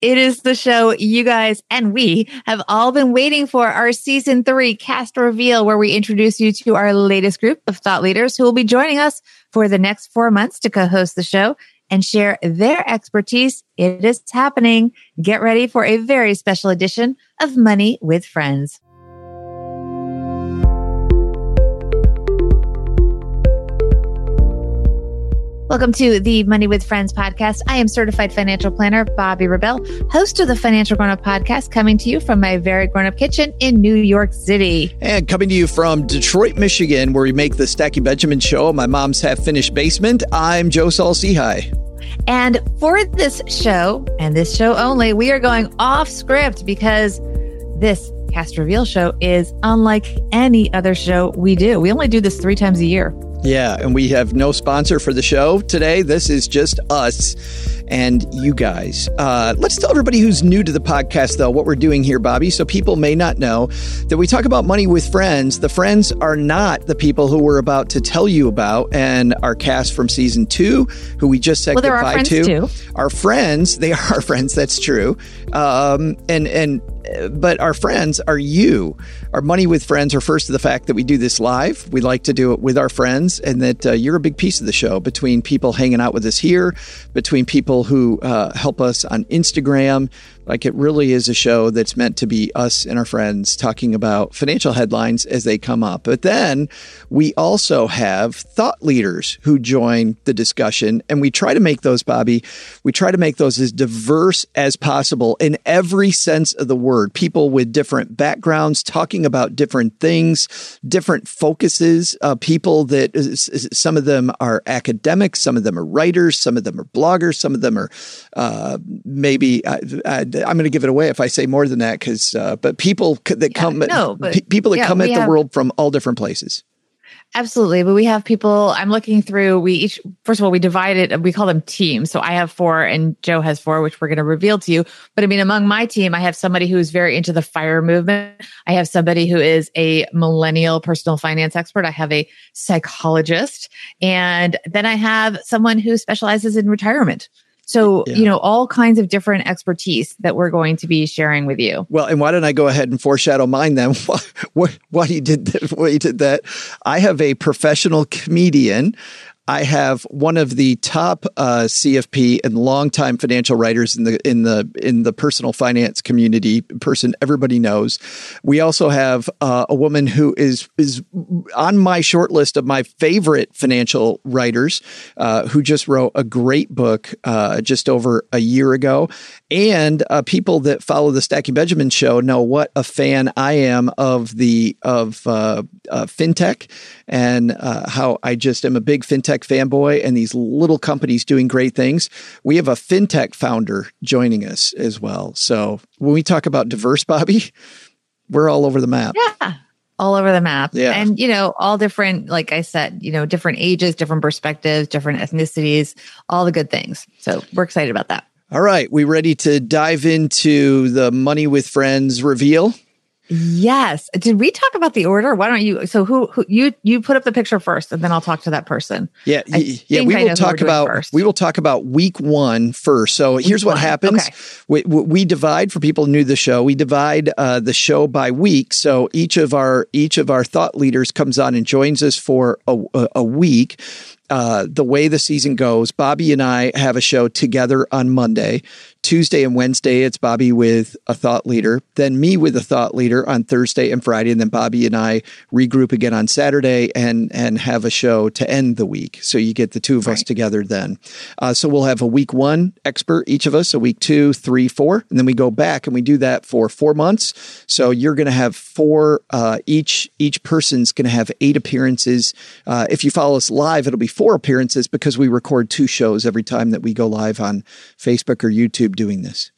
It is the show you guys and we have all been waiting for our season three cast reveal, where we introduce you to our latest group of thought leaders who will be joining us for the next four months to co-host the show and share their expertise. It is happening. Get ready for a very special edition of Money with Friends. Welcome to the Money with Friends podcast. I am certified financial planner Bobbi Rebell, host of the Financial Grown Up podcast, coming to you from my very grown up kitchen in New York City. And coming to you from Detroit, Michigan, where we make the Stacking Benjamin show, my mom's half finished basement. I'm Joe Saul-Sehy. And for this show, and this show only, we are going off script because this cast reveal show is unlike any other show we do. We only do this three times a year. Yeah, and we have no sponsor for the show today. This is just us and you guys. Uh, let's tell everybody who's new to the podcast, though, what we're doing here, Bobbi, so people may not know that we talk about money with friends. The friends are not the people who we're about to tell you about and our cast from season two, who we just said well, goodbye to. Too. Our friends, they are our friends, that's true. Um, and, and, but our friends are you. Our money with friends refers to the fact that we do this live. We like to do it with our friends, and that uh, you're a big piece of the show between people hanging out with us here, between people who uh, help us on Instagram, like it really is a show that's meant to be us and our friends talking about financial headlines as they come up. But then we also have thought leaders who join the discussion, and we try to make those, Bobbi, we try to make those as diverse as possible in every sense of the word. People with different backgrounds talking about different things, different focuses. Uh, people that some of them are academics, some of them are writers, some of them are bloggers, some of them are uh, maybe. Uh, uh I'm going to give it away if I say more than that because, uh, but people that yeah, come, no, but, p- people that yeah, come at the world from all different places. Absolutely. But we have people, I'm looking through, we each, first of all, we divide it, we call them teams. So I have four and Joe has four, which we're going to reveal to you. But I mean, among my team, I have somebody who's very into the fire movement. I have somebody who is a millennial personal finance expert. I have a psychologist. And then I have someone who specializes in retirement. So, yeah. you know, all kinds of different expertise that we're going to be sharing with you. Well, and why don't I go ahead and foreshadow mine then? why, why you did that, why you did that? I have a professional comedian I have one of the top uh, CFP and longtime financial writers in the in the in the personal finance community, person everybody knows. We also have uh, a woman who is is on my short list of my favorite financial writers, uh, who just wrote a great book uh, just over a year ago. And uh, people that follow the Stacking Benjamin show know what a fan I am of the of uh, fintech and how I just am a big fintech fintech fanboy and these little companies doing great things. We have a fintech founder joining us as well. So when we talk about diverse, Bobbi, we're all over the map. Yeah. All over the map. Yeah. And, you know, all different, like I said, you know, different ages, different perspectives, different ethnicities, all the good things. So we're excited about that. All right. We ready to dive into the Money with Friends reveal? Yes. Did we talk about the order? Why don't you? So who, who you you put up the picture first, and then I'll talk to that person. Yeah, yeah. We will talk about we will talk about week one first. So week here's what one. happens: okay. we, we divide for people new to the show. We divide uh, the show by week. So each of our each of our thought leaders comes on and joins us for a, a, a week. Uh, the way the season goes, Bobbi and I have a show together on Monday. Tuesday and Wednesday, it's Bobbi with a thought leader, then me with a thought leader on Thursday and Friday, and then Bobbi and I regroup again on Saturday and and have a show to end the week. So you get the two of right. us together then. Uh, so we'll have a week one expert each of us, a week two, three, four, and then we go back and we do that for four months. So you're going to have four uh, each. Each person's going to have eight appearances. Uh, if you follow us live, it'll be four appearances because we record two shows every time that we go live on Facebook or YouTube doing this.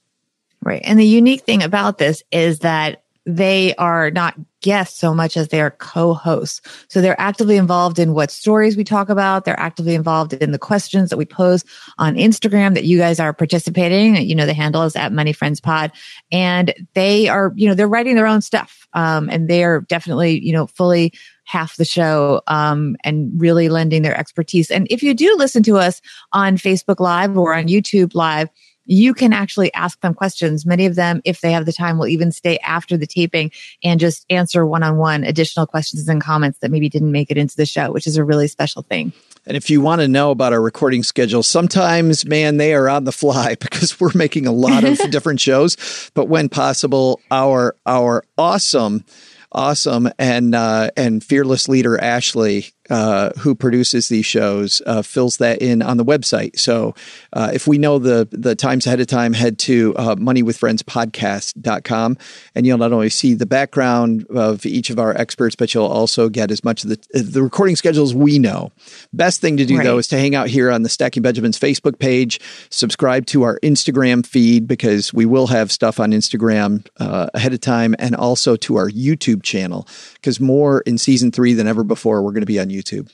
Right. And the unique thing about this is that they are not guests so much as they are co-hosts. So they're actively involved in what stories we talk about. They're actively involved in the questions that we pose on Instagram that you guys are participating. You know, the handle is at Money Friends Pod and they are, you know, they're writing their own stuff. Um, and they are definitely, you know, fully half the show um, and really lending their expertise. And if you do listen to us on Facebook Live or on YouTube Live, you can actually ask them questions. Many of them, if they have the time, will even stay after the taping and just answer one on one additional questions and comments that maybe didn't make it into the show, which is a really special thing. And if you want to know about our recording schedule, sometimes, man, they are on the fly because we're making a lot of different shows. But when possible, our our awesome awesome and uh, and fearless leader Ashley uh, who produces these shows, uh, fills that in on the website. So uh, if we know the the times ahead of time, head to uh, moneywithfriendspodcast.com and you'll not only see the background of each of our experts, but you'll also get as much of the, the recording schedules we know. Best thing to do, right. though, is to hang out here on the Stacking Benjamins Facebook page, subscribe to our Instagram feed because we will have stuff on Instagram uh, ahead of time and also to our YouTube channel because more in season three than ever before, we're going to be on YouTube YouTube.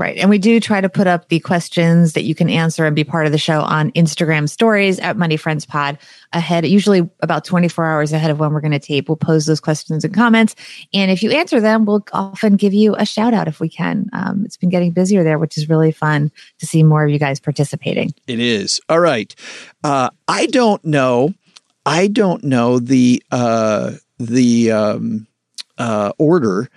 Right. And we do try to put up the questions that you can answer and be part of the show on Instagram stories at Money Friends Pod ahead, usually about 24 hours ahead of when we're going to tape. We'll pose those questions and comments. And if you answer them, we'll often give you a shout out if we can. Um, it's been getting busier there, which is really fun to see more of you guys participating. It is. All right. Uh, I don't know. I don't know the, uh, the, um, uh, order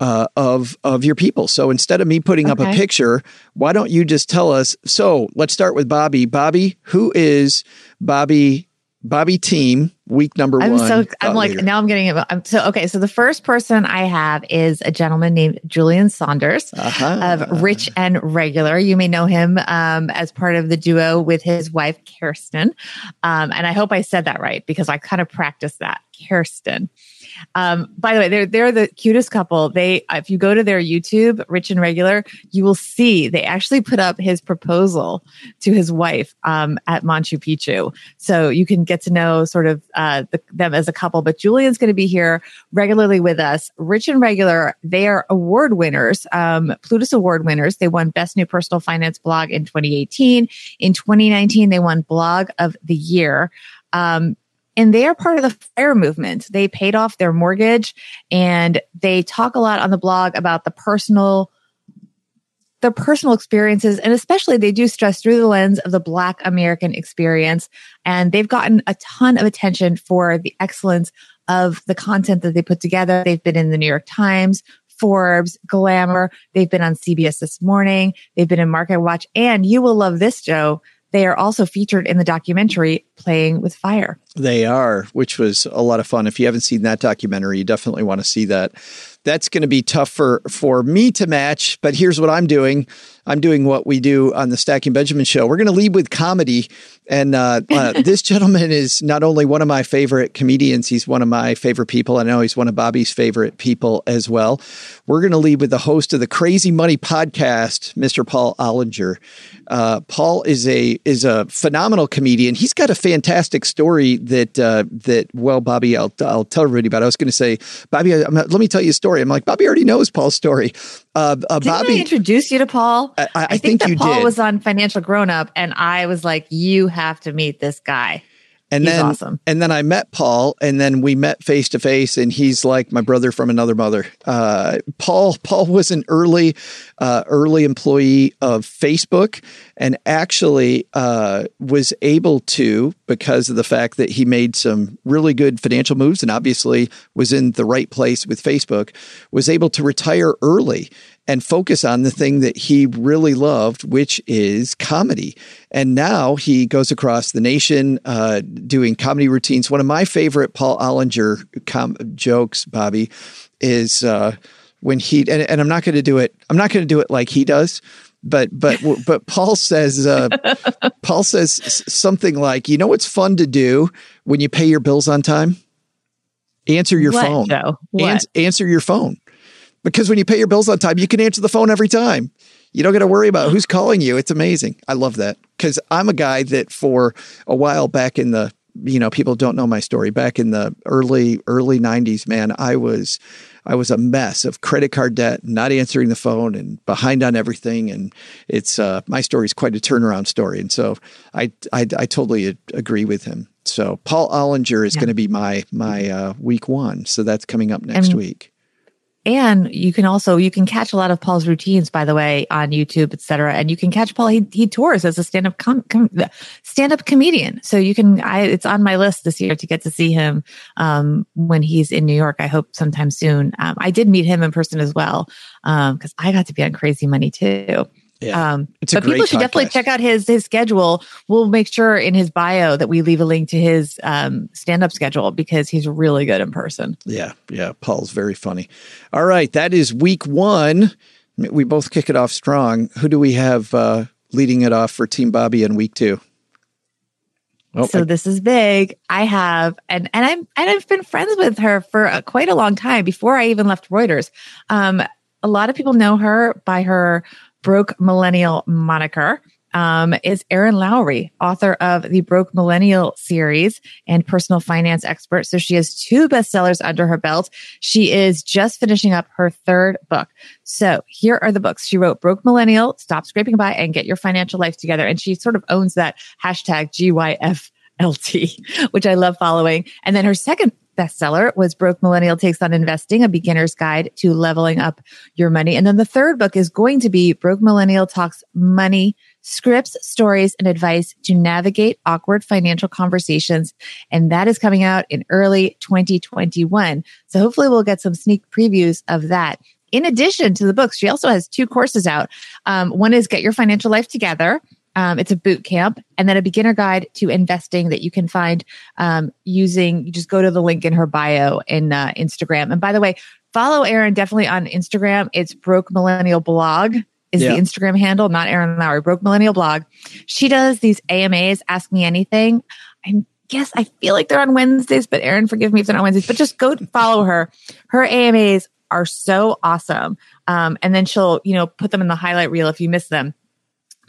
uh, of of your people. So instead of me putting okay. up a picture, why don't you just tell us? So let's start with Bobbi. Bobbi, who is Bobbi? Bobbi team week number I'm one. So I'm like leader. now I'm getting it. I'm so okay. So the first person I have is a gentleman named Julian Saunders uh-huh. of Rich and Regular. You may know him um, as part of the duo with his wife Kiersten, um, and I hope I said that right because I kind of practiced that. Kiersten. Um, by the way, they're they're the cutest couple. They if you go to their YouTube, Rich and Regular, you will see they actually put up his proposal to his wife um, at Machu Picchu, so you can get to know sort of uh, the, them as a couple. But Julian's going to be here regularly with us. Rich and Regular, they are award winners, um, Plutus Award winners. They won Best New Personal Finance Blog in 2018. In 2019, they won Blog of the Year. Um, and they are part of the fire movement. They paid off their mortgage and they talk a lot on the blog about the personal their personal experiences. And especially they do stress through the lens of the black american experience. And they've gotten a ton of attention for the excellence of the content that they put together. They've been in the new york times forbes glamour. They've been on cbs this morning. They've been in market watch. And you will love this joe they are also featured in the documentary Playing with Fire. They are, which was a lot of fun. If you haven't seen that documentary, you definitely want to see that. That's going to be tough for for me to match, but here's what I'm doing. I'm doing what we do on the Stacking Benjamin show. We're going to lead with comedy and uh, uh, this gentleman is not only one of my favorite comedians, he's one of my favorite people. I know he's one of Bobbi's favorite people as well. We're going to lead with the host of the Crazy Money podcast, Mr. Paul Ollinger. Uh, Paul is a is a phenomenal comedian. He's got a fantastic story that uh, that well, Bobbi, I'll I'll tell everybody about. I was going to say, Bobbi, I'm, let me tell you a story. I'm like, Bobbi already knows Paul's story. Uh, uh, Bobbi I introduce you to Paul. I, I, I think, think, that Paul did. was on Financial Grown Up, and I was like, you have to meet this guy. And he's then, awesome. and then I met Paul, and then we met face to face, and he's like my brother from another mother. Uh, Paul, Paul was an early, uh, early employee of Facebook, and actually uh, was able to because of the fact that he made some really good financial moves, and obviously was in the right place with Facebook, was able to retire early and focus on the thing that he really loved, which is comedy. And now he goes across the nation uh, doing comedy routines. One of my favorite Paul Ollinger com- jokes, Bobbi, is uh, when he and, and I'm not going to do it. I'm not going to do it like he does. But but but Paul says uh, Paul says something like, you know what's fun to do when you pay your bills on time? Answer your what, phone. Joe? What? Ans- answer your phone because when you pay your bills on time, you can answer the phone every time. You don't got to worry about who's calling you. It's amazing. I love that because I'm a guy that for a while back in the, you know, people don't know my story. Back in the early early 90s, man, I was I was a mess of credit card debt, not answering the phone, and behind on everything. And it's uh, my story is quite a turnaround story. And so I I, I totally agree with him. So Paul Ollinger is yeah. going to be my my uh, week one. So that's coming up next week and you can also you can catch a lot of Paul's routines, by the way, on YouTube, etc. And you can catch Paul. He he tours as a stand up com, com, stand up comedian. So you can. I it's on my list this year to get to see him um, when he's in New York. I hope sometime soon. Um, I did meet him in person as well Um, because um, I got to be on Crazy Money too. Yeah, um, but people should podcast. definitely check out his his schedule. We'll make sure in his bio that we leave a link to his um, stand up schedule because he's really good in person. Yeah, yeah. Paul's very funny. All right, that is week one. We both kick it off strong. Who do we have uh, leading it off for Team Bobbi in week two? Oh, so I, this is big. I have, and and I'm and I've been friends with her for a, quite a long time before I even left Reuters. Um, a lot of people know her by her Broke Millennial moniker um, is Erin Lowry, author of the Broke Millennial series and personal finance expert. So she has two bestsellers under her belt. She is just finishing up her third book. So here are the books. She wrote Broke Millennial, Stop Scraping By and Get Your Financial Life Together. And she sort of owns that hashtag GYFLT, which I love following. And then her second bestseller was Broke Millennial Takes on Investing, a beginner's guide to leveling up your money. And then the third book is going to be Broke Millennial Talks Money, Scripts, Stories, and Advice to Navigate Awkward Financial Conversations. And that is coming out in early 2021. So hopefully we'll get some sneak previews of that. In addition to the books, she also has two courses out. Um, one is Get Your Financial Life Together um, it's a boot camp and then a beginner guide to investing that you can find um, using, you just go to the link in her bio in uh, Instagram. And by the way, follow Erin definitely on Instagram. It's Broke Millennial Blog is yeah. the Instagram handle, not Erin Lowry, Broke Millennial Blog. She does these AMAs, Ask Me Anything. I guess I feel like they're on Wednesdays, but Erin, forgive me if they're not Wednesdays, but just go follow her. Her AMAs are so awesome. Um, and then she'll, you know, put them in the highlight reel if you miss them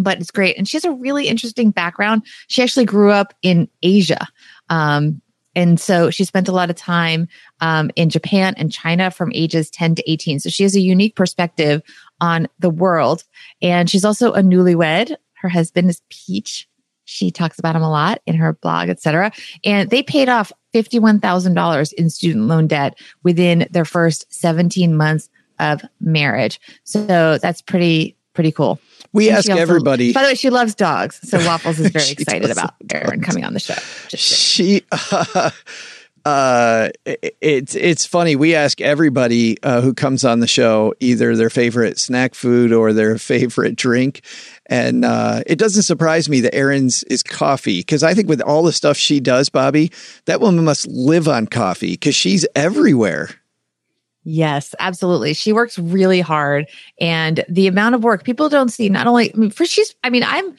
but it's great. And she has a really interesting background. She actually grew up in Asia. Um, and so she spent a lot of time um, in Japan and China from ages 10 to 18. So she has a unique perspective on the world. And she's also a newlywed. Her husband is Peach. She talks about him a lot in her blog, etc. And they paid off $51,000 in student loan debt within their first 17 months of marriage. So that's pretty, pretty cool. We and ask also, everybody. By the way, she loves dogs, so Waffles is very excited about Erin coming on the show. she. Uh, uh, it's it's funny. We ask everybody uh, who comes on the show either their favorite snack food or their favorite drink, and uh, it doesn't surprise me that Erin's is coffee because I think with all the stuff she does, Bobbi, that woman must live on coffee because she's everywhere. Yes, absolutely. She works really hard and the amount of work people don't see not only I mean, for she's I mean, I'm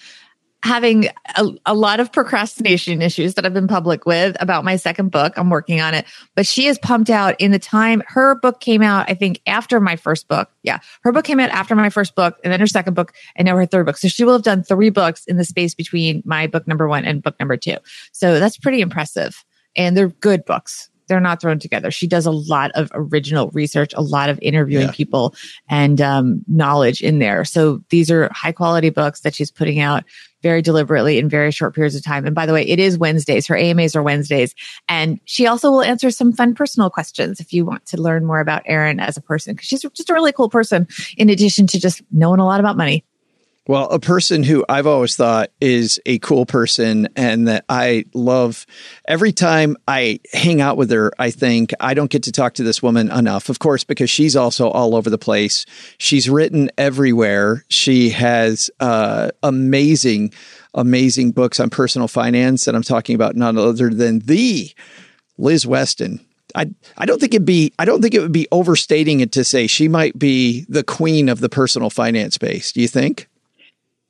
having a, a, lot of procrastination issues that I've been public with about my second book. I'm working on it, but she is pumped out in the time her book came out, I think after my first book. Yeah. Her book came out after my first book and then her second book and now her third book. So she will have done three books in the space between my book number one and book number two. So that's pretty impressive. And they're good books they're not thrown together. She does a lot of original research, a lot of interviewing yeah. people and um, knowledge in there. So these are high quality books that she's putting out very deliberately in very short periods of time. And by the way, it is Wednesdays. Her AMAs are Wednesdays. And she also will answer some fun personal questions if you want to learn more about Erin as a person, because she's just a really cool person in addition to just knowing a lot about money. Well, a person who I've always thought is a cool person and that I love every time I hang out with her, I think I don't get to talk to this woman enough, of course, because she's also all over the place. She's written everywhere. She has uh, amazing, amazing books on personal finance. And I'm talking about none other than the Liz Weston. I I don't think it'd be I don't think it would be overstating it to say she might be the queen of the personal finance space. Do you think?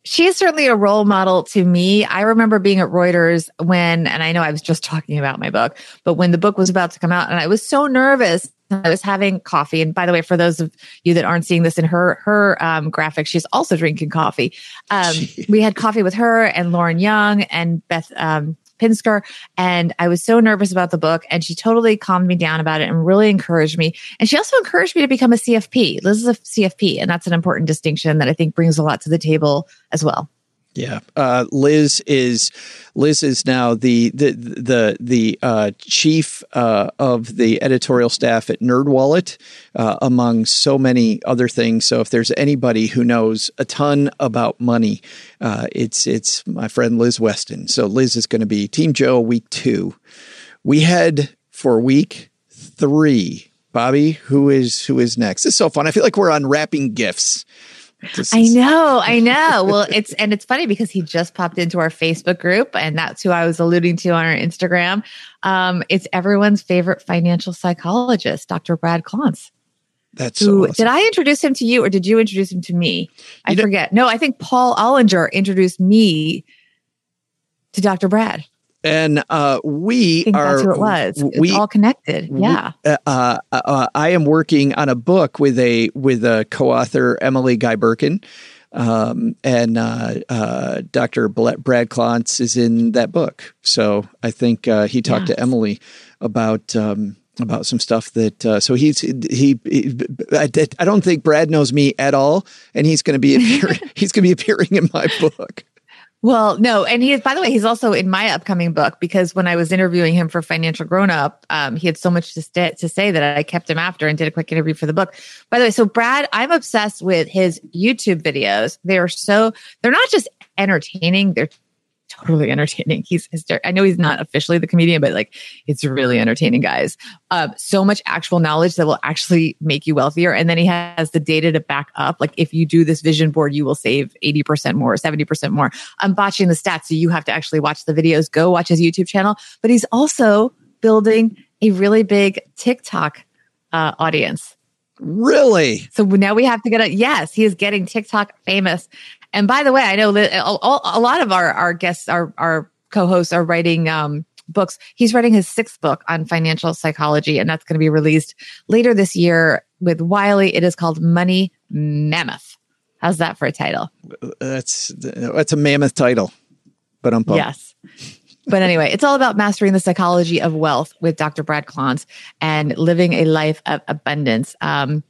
She is certainly a role model to me. I remember being at Reuters when, and I know I was just talking about my book, but when the book was about to come out and I was so nervous. I was having coffee. And by the way, for those of you that aren't seeing this in her, her, um, graphic, she's also drinking coffee. Um, we had coffee with her and Lauren Young and Beth, um, Pinsker. And I was so nervous about the book and she totally calmed me down about it and really encouraged me. And she also encouraged me to become a CFP. Liz is a CFP. And that's an important distinction that I think brings a lot to the table as well. Yeah, uh, Liz is Liz is now the the the the uh, chief uh, of the editorial staff at NerdWallet, uh, among so many other things. So if there's anybody who knows a ton about money, uh, it's it's my friend Liz Weston. So Liz is going to be Team Joe week two. We head for week three. Bobbi, who is who is next? It's so fun. I feel like we're unwrapping gifts. I know, I know. Well, it's and it's funny because he just popped into our Facebook group, and that's who I was alluding to on our Instagram. Um, it's everyone's favorite financial psychologist, Dr. Brad Klontz. That's so awesome. Did I introduce him to you, or did you introduce him to me? I forget. No, I think Paul Ollinger introduced me to Dr. Brad. And uh, we are. That's who it was. We, it's all connected. Yeah. We, uh, uh, uh, I am working on a book with a with a co-author Emily Guy Birken um, and uh, uh, Dr. Brad Klontz is in that book. So I think he talked yes. to Emily about. Um, about some stuff that uh, so he's he, he I, I, don't think Brad knows me at all and he's going to be appearing, he's going to be appearing in my book. Well, no, and he is. By the way, he's also in my upcoming book because when I was interviewing him for Financial Grown Up, um, he had so much to, st- to say that I kept him after and did a quick interview for the book. By the way, so Brad, I'm obsessed with his YouTube videos. They are so they're not just entertaining; they're totally entertaining. He's hysterical. I know he's not officially the comedian, but like it's really entertaining, guys. Uh, so much actual knowledge that will actually make you wealthier. And then he has the data to back up. Like if you do this vision board, you will save 80% more, 70% more. I'm botching the stats. So you have to actually watch the videos. Go watch his YouTube channel. But he's also building a really big TikTok uh, audience. Really? So now we have to get a yes, he is getting TikTok famous. And by the way, I know that a lot of our, our guests, our, our co-hosts are writing, um, books. He's writing his sixth book on financial psychology, and that's going to be released later this year with Wiley. It is called Money Mammoth. How's that for a title? That's that's a mammoth title, but I'm pumped. Yes. But anyway, it's all about mastering the psychology of wealth with Dr. Brad Klontz and living a life of abundance. Um,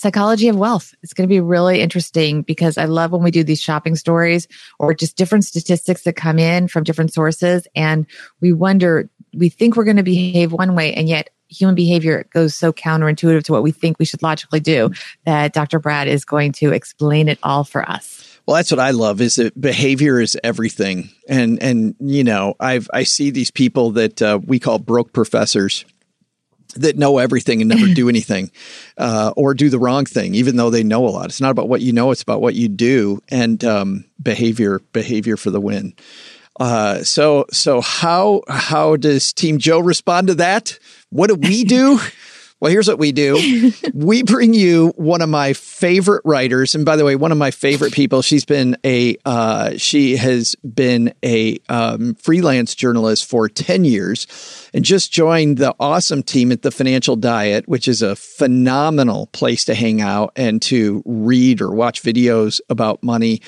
psychology of wealth. It's going to be really interesting because I love when we do these shopping stories or just different statistics that come in from different sources. And we wonder, we think we're going to behave one way, and yet human behavior goes so counterintuitive to what we think we should logically do that Dr. Brad is going to explain it all for us. Well, that's what I love is that behavior is everything. And, and, you know, I've, I see these people that uh, we call broke professors that know everything and never do anything uh, or do the wrong thing even though they know a lot. It's not about what you know it's about what you do and um, behavior behavior for the win. Uh, so so how how does team joe respond to that? What do we do Well, here's what we do. we bring you one of my favorite writers, and by the way, one of my favorite people. She's been a uh, she has been a um, freelance journalist for ten years, and just joined the awesome team at the Financial Diet, which is a phenomenal place to hang out and to read or watch videos about money.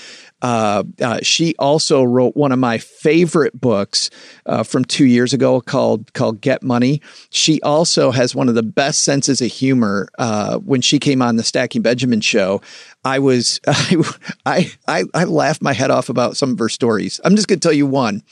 Uh, uh, she also wrote one of my favorite books uh, from two years ago called called Get Money. She also has one of the best senses of humor. Uh, when she came on the Stacking Benjamin show, I was I, I I laughed my head off about some of her stories. I'm just going to tell you one.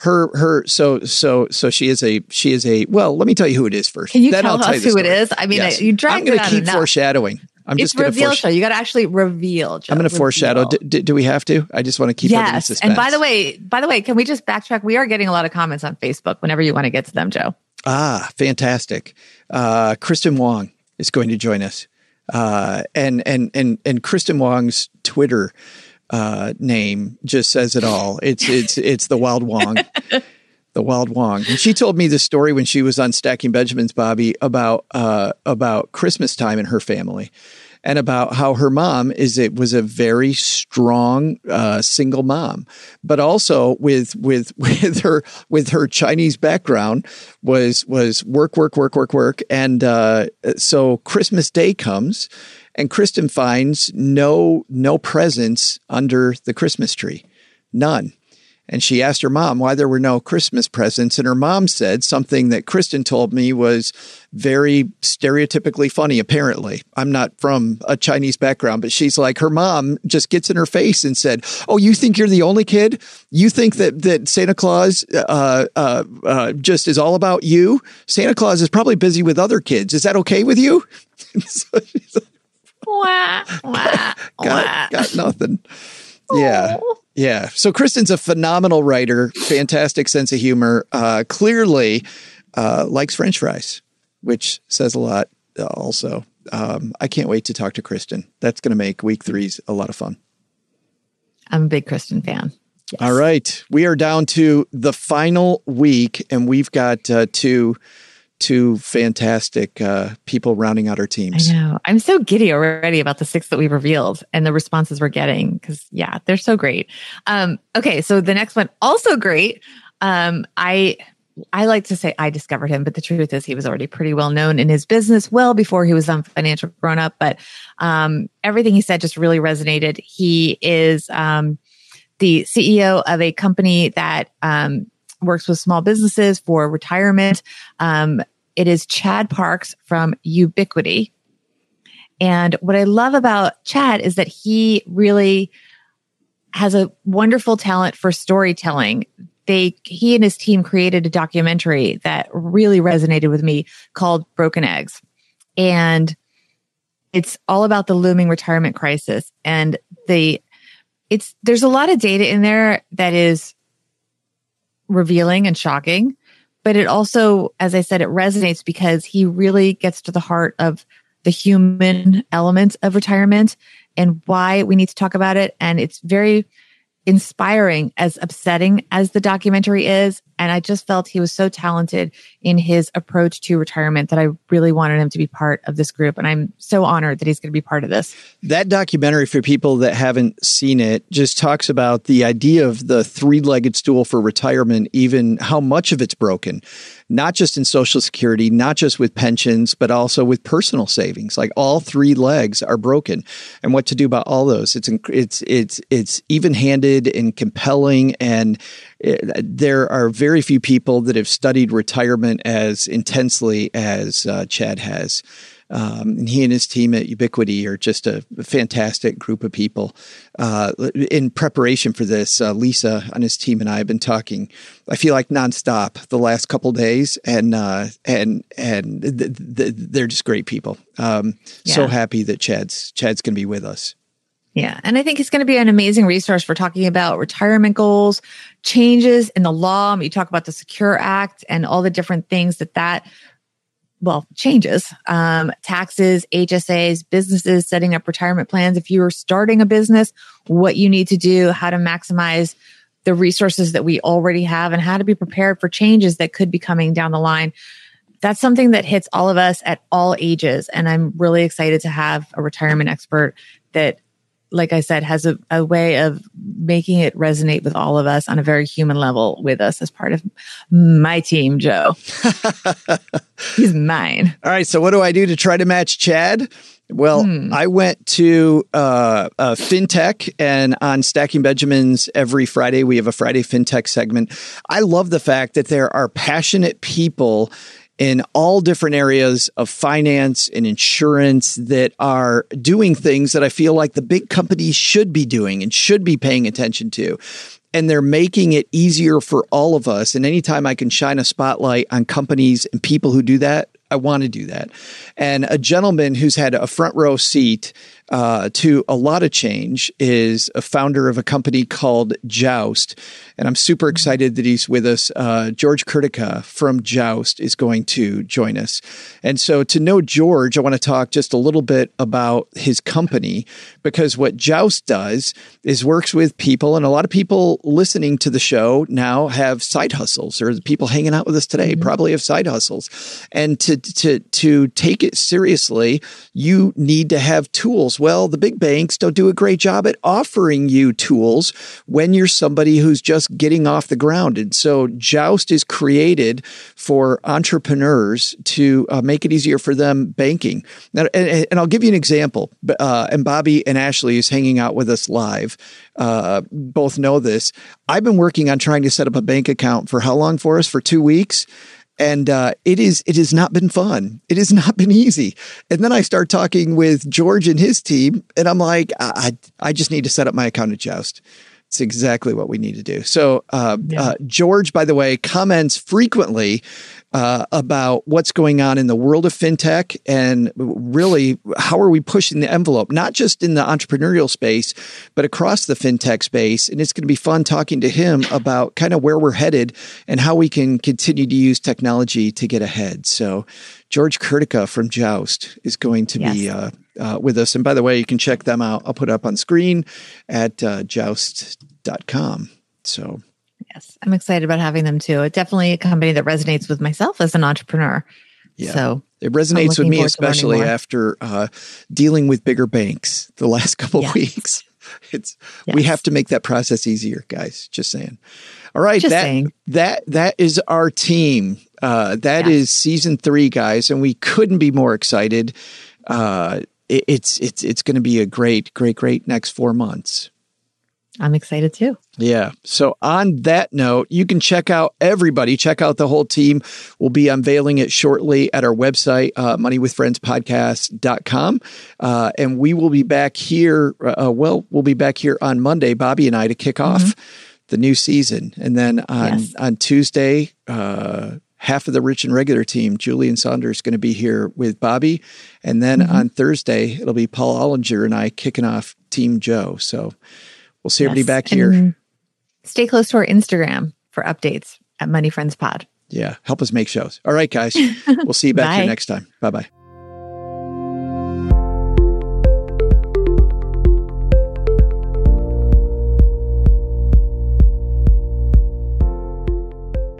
Her her so so so she is a she is a well. Let me tell you who it is first. Can you then tell I'll us tell you who story. it is? I mean, yes. you dragged I'm going to keep enough. foreshadowing. I'm it's just reveal show. You got to actually reveal. Joe. I'm going to foreshadow. Do, do, do, we have to? I just want to keep yes. And by the way, by the way, can we just backtrack? We are getting a lot of comments on Facebook. Whenever you want to get to them, Joe. Ah, fantastic. Uh, Kristen Wong is going to join us, uh, and and and and Kristen Wong's Twitter uh, name just says it all. It's it's it's the Wild Wong. the Wild Wong. And she told me the story when she was on Stacking Benjamins, Bobbi, about uh, about Christmas time in her family, and about how her mom is it was a very strong uh, single mom, but also with with with her with her Chinese background was was work work work work work, and uh, so Christmas Day comes, and Kristen finds no no presents under the Christmas tree, none. And she asked her mom why there were no Christmas presents. And her mom said something that Kristen told me was very stereotypically funny, apparently. I'm not from a Chinese background, but she's like, her mom just gets in her face and said, Oh, you think you're the only kid? You think that, that Santa Claus uh, uh, uh, just is all about you? Santa Claus is probably busy with other kids. Is that okay with you? so she's like, wah, wah, got, got nothing. Yeah. Yeah. So Kristen's a phenomenal writer, fantastic sense of humor, uh, clearly uh, likes French fries, which says a lot uh, also. Um, I can't wait to talk to Kristen. That's going to make week threes a lot of fun. I'm a big Kristen fan. Yes. All right. We are down to the final week, and we've got uh, two two fantastic uh, people rounding out our teams. I know. I'm so giddy already about the six that we've revealed and the responses we're getting because, yeah, they're so great. Um, okay, so the next one also great. Um, I I like to say I discovered him, but the truth is he was already pretty well known in his business well before he was on Financial Grown Up. But um, everything he said just really resonated. He is um, the CEO of a company that um, works with small businesses for retirement. Um, it is Chad Parks from Ubiquity. And what I love about Chad is that he really has a wonderful talent for storytelling. They, he and his team created a documentary that really resonated with me called Broken Eggs. And it's all about the looming retirement crisis and the, it's, there's a lot of data in there that is revealing and shocking. But it also, as I said, it resonates because he really gets to the heart of the human element of retirement and why we need to talk about it. And it's very inspiring, as upsetting as the documentary is. And I just felt he was so talented in his approach to retirement that I really wanted him to be part of this group. And I'm so honored that he's going to be part of this. That documentary, for people that haven't seen it, just talks about the idea of the three legged stool for retirement, even how much of it's broken not just in Social Security, not just with pensions, but also with personal savings. Like all three legs are broken, and what to do about all those? It's it's it's it's even handed and compelling, and there are very few people that have studied retirement as intensely as uh, Chad has. Um, and he and his team at Ubiquity are just a fantastic group of people. Uh, in preparation for this, uh, Lisa and his team and I have been talking. I feel like nonstop the last couple days, and uh, and and th- th- they're just great people. Um, yeah. So happy that Chad's Chad's going to be with us. Yeah. And I think it's going to be an amazing resource for talking about retirement goals, changes in the law. You talk about the Secure Act and all the different things that that well, changes, um, taxes, HSAs, businesses setting up retirement plans. If you are starting a business, what you need to do, how to maximize the resources that we already have and how to be prepared for changes that could be coming down the line. That's something that hits all of us at all ages. And I'm really excited to have a retirement expert that like I said, has a, a way of making it resonate with all of us on a very human level with us as part of my team, Joe. He's mine. All right. So, what do I do to try to match Chad? Well, hmm. I went to uh, uh, FinTech, and on Stacking Benjamins every Friday, we have a Friday FinTech segment. I love the fact that there are passionate people in all different areas of finance and insurance that are doing things that I feel like the big companies should be doing and should be paying attention to. And they're making it easier for all of us. And anytime I can shine a spotlight on companies and people who do that, I want to do that. And a gentleman who's had a front row seat uh, to a lot of change is a founder of a company called Joust. And I'm super excited that he's with us. Uh, George Kurtica from Joust is going to join us. And so to know George, I want to talk just a little bit about his company because what Joust does is works with people, and a lot of people listening to the show now have side hustles, or the people hanging out with us today mm-hmm. probably have side hustles. And to to to take it seriously, you need to have tools tools. Well, the big banks don't do a great job at offering you tools when you're somebody who's just getting off the ground. And so Joust is created for entrepreneurs to uh, make it easier for them banking. Now, and, and I'll give you an example. Uh, and Bobbi and Ashley is hanging out with us live. Uh, both know this. I've been working on trying to set up a bank account for how long for us? For two weeks and uh, it is it has not been fun. It has not been easy. And then I start talking with George and his team, and I'm like, I I just need to set up my account at Joust. It's exactly what we need to do. So, uh, yeah. uh, George, by the way, comments frequently uh, about what's going on in the world of fintech and really how are we pushing the envelope, not just in the entrepreneurial space, but across the fintech space. And it's going to be fun talking to him about kind of where we're headed and how we can continue to use technology to get ahead. So, George Kurtica from Joust is going to yes. be uh, with us. And by the way, you can check them out. I'll put it up on screen at uh, joust.com. So Yes, I'm excited about having them too. It's definitely a company that resonates with myself as an entrepreneur. Yeah. So it resonates with me, especially after uh, dealing with bigger banks the last couple yes. weeks. It's yes. we have to make that process easier, guys. Just saying. All right, Just that saying. that that is our team. Uh, that yeah. is season three, guys, and we couldn't be more excited. Uh, it, it's it's it's going to be a great, great, great next four months. I'm excited too. Yeah. So on that note, you can check out everybody, check out the whole team. We'll be unveiling it shortly at our website, uh, moneywithfriendspodcast.com. Uh, and we will be back here. Uh, well, we'll be back here on Monday, Bobbi and I, to kick off mm-hmm. the new season. And then on, yes. on Tuesday, uh, half of the rich and regular team, Julian Saunders, is going to be here with Bobbi. And then mm-hmm. on Thursday, it'll be Paul Ollinger and I kicking off Team Joe. So, We'll see yes. everybody back here. And stay close to our Instagram for updates at Money Friends Pod. Yeah, help us make shows. All right, guys. We'll see you back here next time. Bye bye.